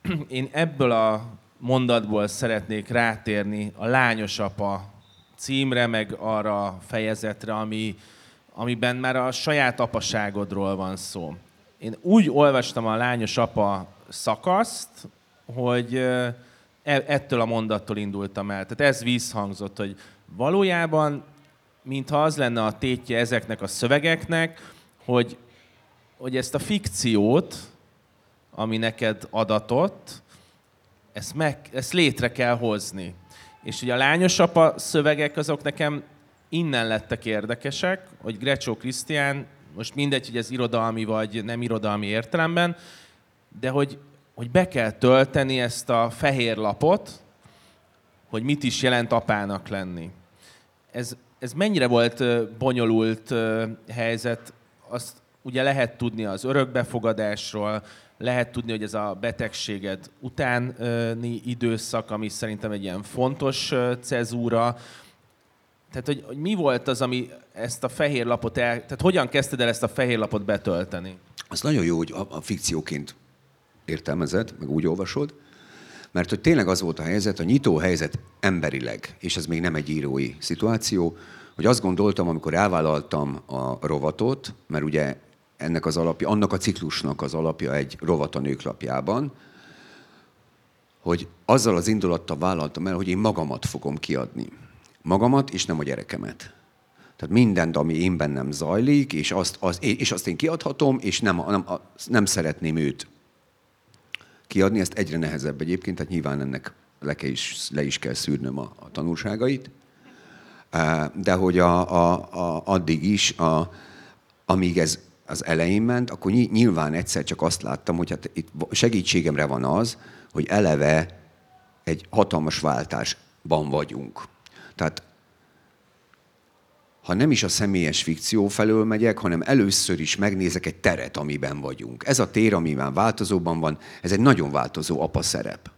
[clears throat] Én ebből a mondatból szeretnék rátérni a lányos apa címre, meg arra a fejezetre, ami, amiben már a saját apaságodról van szó. Én úgy olvastam a lányos apa szakaszt, hogy eh, ettől a mondattól indultam el. Tehát ez visszhangzott, hogy valójában, mintha az lenne a tétje ezeknek a szövegeknek, hogy, hogy ezt a fikciót, ami neked adatott, ezt, meg, ezt létre kell hozni. És ugye a lányos apa szövegek azok nekem innen lettek érdekesek, hogy Grecsó Krisztián, most mindegy, hogy ez irodalmi vagy nem irodalmi értelemben, de hogy hogy be kell tölteni ezt a fehér lapot, hogy mit is jelent apának lenni. Ez, ez mennyire volt bonyolult helyzet, azt ugye lehet tudni az örökbefogadásról, lehet tudni, hogy ez a betegséged utáni időszak, ami szerintem egy ilyen fontos cezúra. Tehát, hogy, hogy mi volt az, ami ezt a fehér lapot el... Tehát hogyan kezdted el ezt a fehér lapot betölteni? Az nagyon jó, hogy a, a fikcióként értelmezed, meg úgy olvasod, mert hogy tényleg az volt a helyzet, a nyitó helyzet emberileg, és ez még nem egy írói szituáció, hogy azt gondoltam, amikor elvállaltam a rovatot, mert ugye ennek az alapja, annak a ciklusnak az alapja egy rovat a nőklapjában, hogy azzal az indulattal vállaltam el, hogy én magamat fogom kiadni. magamat, és nem a gyerekemet. Tehát mindent, ami én bennem zajlik, és azt, az, és azt én kiadhatom, és nem, nem, nem szeretném őt kiadni, ezt egyre nehezebb egyébként, tehát nyilván ennek le, is, le is kell szűrnöm a, a tanulságait. De hogy a, a, a, addig is, a, amíg ez az elején ment, akkor nyilván egyszer csak azt láttam, hogy hát itt segítségemre van az, hogy eleve egy hatalmas váltásban vagyunk. Tehát ha nem is a személyes fikció felől megyek, hanem először is megnézek egy teret, amiben vagyunk. Ez a tér, amiben változóban van, ez egy nagyon változó apa szerep.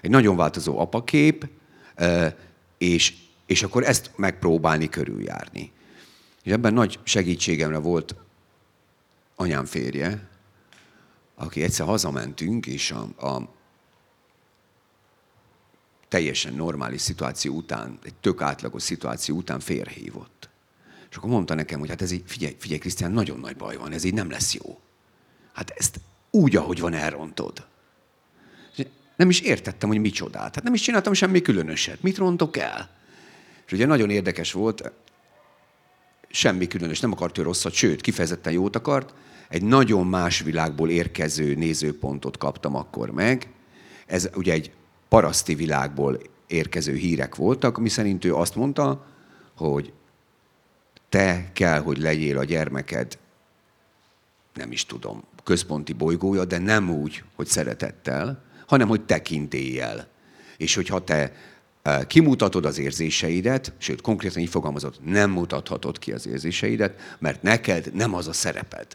Egy nagyon változó apakép, és, és akkor ezt megpróbálni körüljárni. És ebben nagy segítségemre volt anyám férje, aki egyszer hazamentünk, és a, a teljesen normális szituáció után, egy tök átlagos szituáció után félrehívott. És akkor mondta nekem, hogy hát ez így, figyelj, figyelj Krisztián, nagyon nagy baj van, ez így nem lesz jó. Hát ezt úgy, ahogy van, elrontod. És nem is értettem, hogy micsodát. Hát nem is csináltam semmi különöset. Mit rontok el? És ugye nagyon érdekes volt, semmi különös, nem akart ő rosszat, sőt, kifejezetten jót akart. Egy nagyon más világból érkező nézőpontot kaptam akkor meg. Ez ugye egy paraszti világból érkező hírek voltak, ami szerint ő azt mondta, hogy te kell, hogy legyél a gyermeked, nem is tudom, központi bolygója, de nem úgy, hogy szeretettel, hanem hogy tekintéllyel. És hogyha te e, kimutatod az érzéseidet, sőt, konkrétan így fogalmazott, nem mutathatod ki az érzéseidet, mert neked nem az a szereped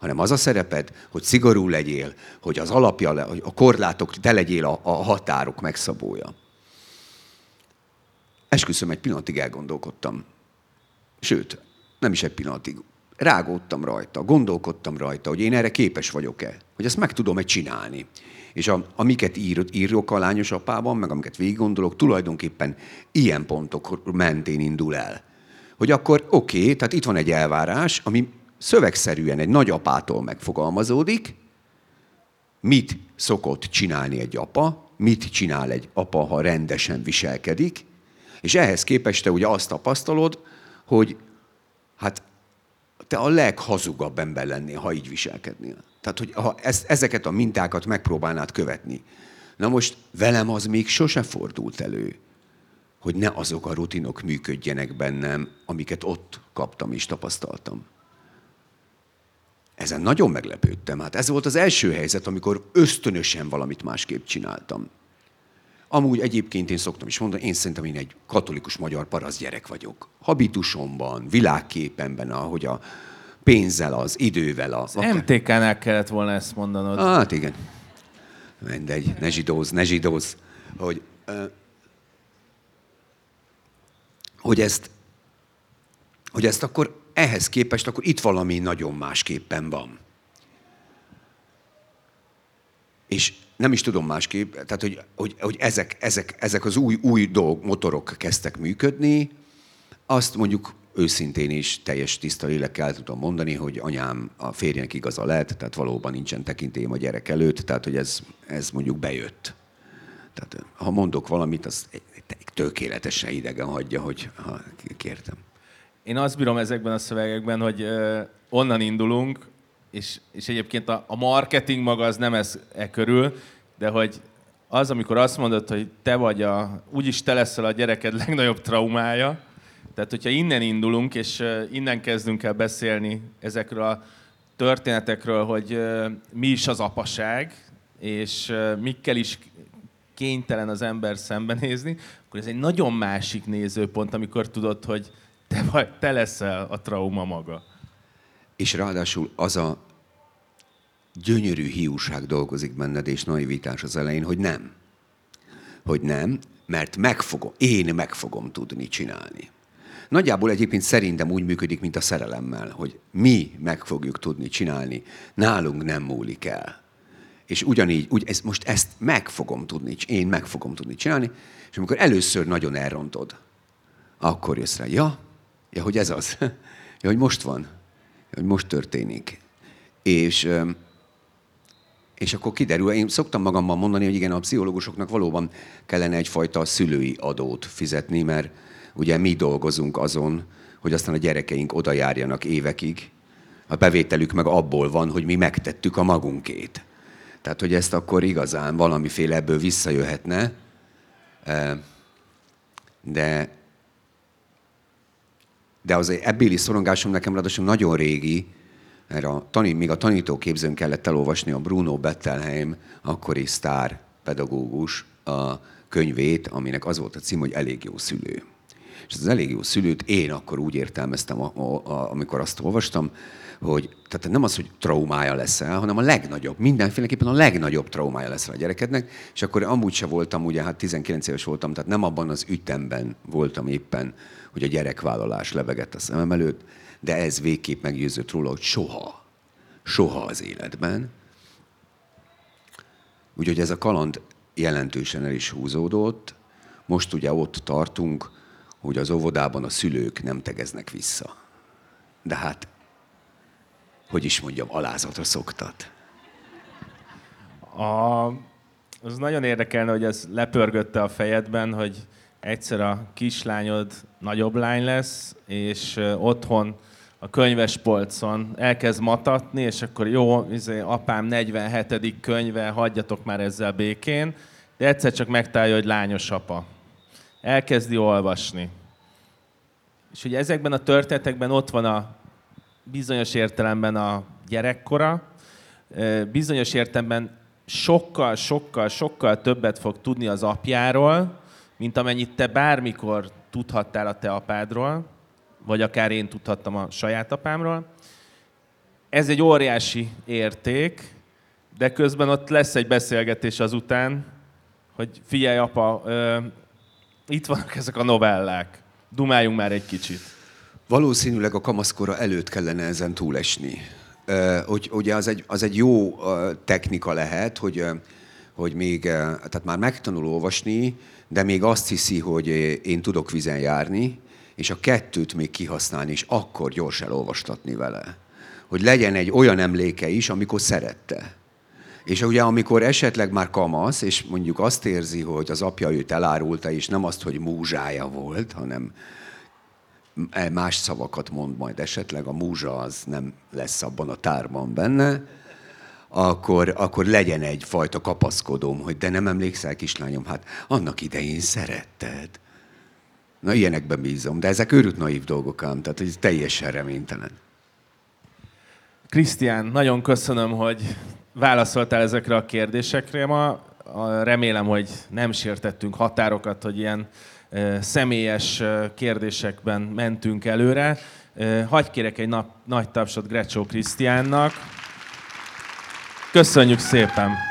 hanem az a szereped, hogy szigorú legyél, hogy az alapja, a korlátok, te legyél a, a határok megszabója. Esküszöm, egy pillanatig elgondolkodtam. Sőt, nem is egy pillanatig. Rágódtam rajta, gondolkodtam rajta, hogy én erre képes vagyok-e, hogy ezt meg tudom-e csinálni. És a, amiket ír, írok a lányos apában, meg amiket végig gondolok, tulajdonképpen ilyen pontok mentén indul el. Hogy akkor oké, okay, tehát itt van egy elvárás, ami szövegszerűen egy nagyapától megfogalmazódik, mit szokott csinálni egy apa, mit csinál egy apa, ha rendesen viselkedik, és ehhez képest te ugye azt tapasztalod, hogy hát te a leghazugabb ember lennél, ha így viselkednél. Tehát, hogy ha ezt, ezeket a mintákat megpróbálnád követni. Na most velem az még sose fordult elő, hogy ne azok a rutinok működjenek bennem, amiket ott kaptam és tapasztaltam. Ezen nagyon meglepődtem. Hát ez volt az első helyzet, amikor ösztönösen valamit másképp csináltam. Amúgy egyébként én szoktam is mondani, én szerintem én egy katolikus magyar parasz gyerek vagyok. Habitusomban, világképemben, ahogy a pénzzel, az idővel. A, az MTK-nál kellett volna ezt mondanod. Hát igen. Mindegy, ne zsidóz, ne zsidóz. Hogy, hogy ezt, hogy ezt akkor ehhez képest akkor itt valami nagyon másképpen van. És nem is tudom másképp, tehát hogy, hogy, hogy ezek, ezek, ezek az új, új dolg, motorok kezdtek működni, azt mondjuk őszintén is teljes tiszta lélekkel tudom mondani, hogy anyám a férjének igaza lett, tehát valóban nincsen tekintélyem a gyerek előtt, tehát hogy ez, ez mondjuk bejött. Tehát ha mondok valamit, az tökéletesen idegen hagyja, hogy ha kértem. Én azt bírom ezekben a szövegekben, hogy onnan indulunk, és, és egyébként a, a marketing maga az nem ez e körül, de hogy az, amikor azt mondod, hogy te vagy a, úgyis te leszel a gyereked legnagyobb traumája, tehát hogyha innen indulunk, és innen kezdünk el beszélni ezekről a történetekről, hogy mi is az apaság, és mikkel is kénytelen az ember szembenézni, akkor ez egy nagyon másik nézőpont, amikor tudod, hogy te, vagy, te leszel a trauma maga. És ráadásul az a gyönyörű hiúság dolgozik benned, és naivitás az elején, hogy nem. Hogy nem, mert megfogom, én meg fogom tudni csinálni. Nagyjából egyébként szerintem úgy működik, mint a szerelemmel, hogy mi meg fogjuk tudni csinálni, nálunk nem múlik el. És ugyanígy, úgy, ez, most ezt meg fogom tudni, én meg fogom tudni csinálni, és amikor először nagyon elrontod, akkor jössz rá, ja, ja, hogy ez az, [laughs] ja, hogy most van, hogy most történik. És és akkor kiderül, én szoktam magamban mondani, hogy igen, a pszichológusoknak valóban kellene egyfajta szülői adót fizetni, mert, ugye mi dolgozunk azon, hogy aztán a gyerekeink oda járjanak évekig, a bevételük meg abból van, hogy mi megtettük a magunkét. Tehát, hogy ezt akkor igazán valamiféle ebből visszajöhetne, de, de az ebbéli szorongásom nekem ráadásul nagyon régi, mert a, tanít, még a tanítóképzőn kellett elolvasni a Bruno Bettelheim, akkori sztár pedagógus a könyvét, aminek az volt a cím, hogy Elég jó szülő. És az elég jó szülőt én akkor úgy értelmeztem, amikor azt olvastam, hogy tehát nem az, hogy traumája lesz el, hanem a legnagyobb, mindenféleképpen a legnagyobb traumája lesz a gyerekednek, és akkor amúgy se voltam, ugye hát 19 éves voltam, tehát nem abban az ütemben voltam éppen, hogy a gyerekvállalás lebegett a szemem előtt, de ez végképp meggyőzött róla, hogy soha, soha az életben. Úgyhogy ez a kaland jelentősen el is húzódott. Most ugye ott tartunk, hogy az óvodában a szülők nem tegeznek vissza. De hát, hogy is mondjam, alázatra szoktat. A, az nagyon érdekelne, hogy ez lepörgötte a fejedben, hogy egyszer a kislányod nagyobb lány lesz, és otthon a könyves polcon elkezd matatni, és akkor jó, izé, apám 47. könyve, hagyjatok már ezzel békén, de egyszer csak megtalálja, hogy lányos apa. Elkezdi olvasni. És ugye ezekben a történetekben ott van a bizonyos értelemben a gyerekkora, bizonyos értelemben sokkal, sokkal, sokkal többet fog tudni az apjáról, mint amennyit te bármikor tudhattál a te apádról, vagy akár én tudhattam a saját apámról. Ez egy óriási érték, de közben ott lesz egy beszélgetés azután, hogy figyelj apa, itt vannak ezek a novellák, dumáljunk már egy kicsit. Valószínűleg a kamaszkora előtt kellene ezen túlesni. Hogy, ugye az egy, az egy jó technika lehet, hogy, hogy még, tehát már megtanul olvasni, de még azt hiszi, hogy én tudok vizen járni, és a kettőt még kihasználni, és akkor gyors elolvastatni vele. Hogy legyen egy olyan emléke is, amikor szerette. És ugye amikor esetleg már kamasz, és mondjuk azt érzi, hogy az apja őt elárulta, és nem azt, hogy múzsája volt, hanem más szavakat mond majd esetleg, a múzsa az nem lesz abban a tárban benne, akkor, akkor legyen egyfajta kapaszkodóm, hogy de nem emlékszel, kislányom, hát annak idején szeretted. Na, ilyenekben bízom, de ezek őrült naív dolgok ám, tehát ez teljesen reménytelen. Krisztián, nagyon köszönöm, hogy válaszoltál ezekre a kérdésekre ma. Remélem, hogy nem sértettünk határokat, hogy ilyen személyes kérdésekben mentünk előre. Hagy kérek egy nap, nagy tapsot Grecsó Krisztiánnak. Köszönjük szépen!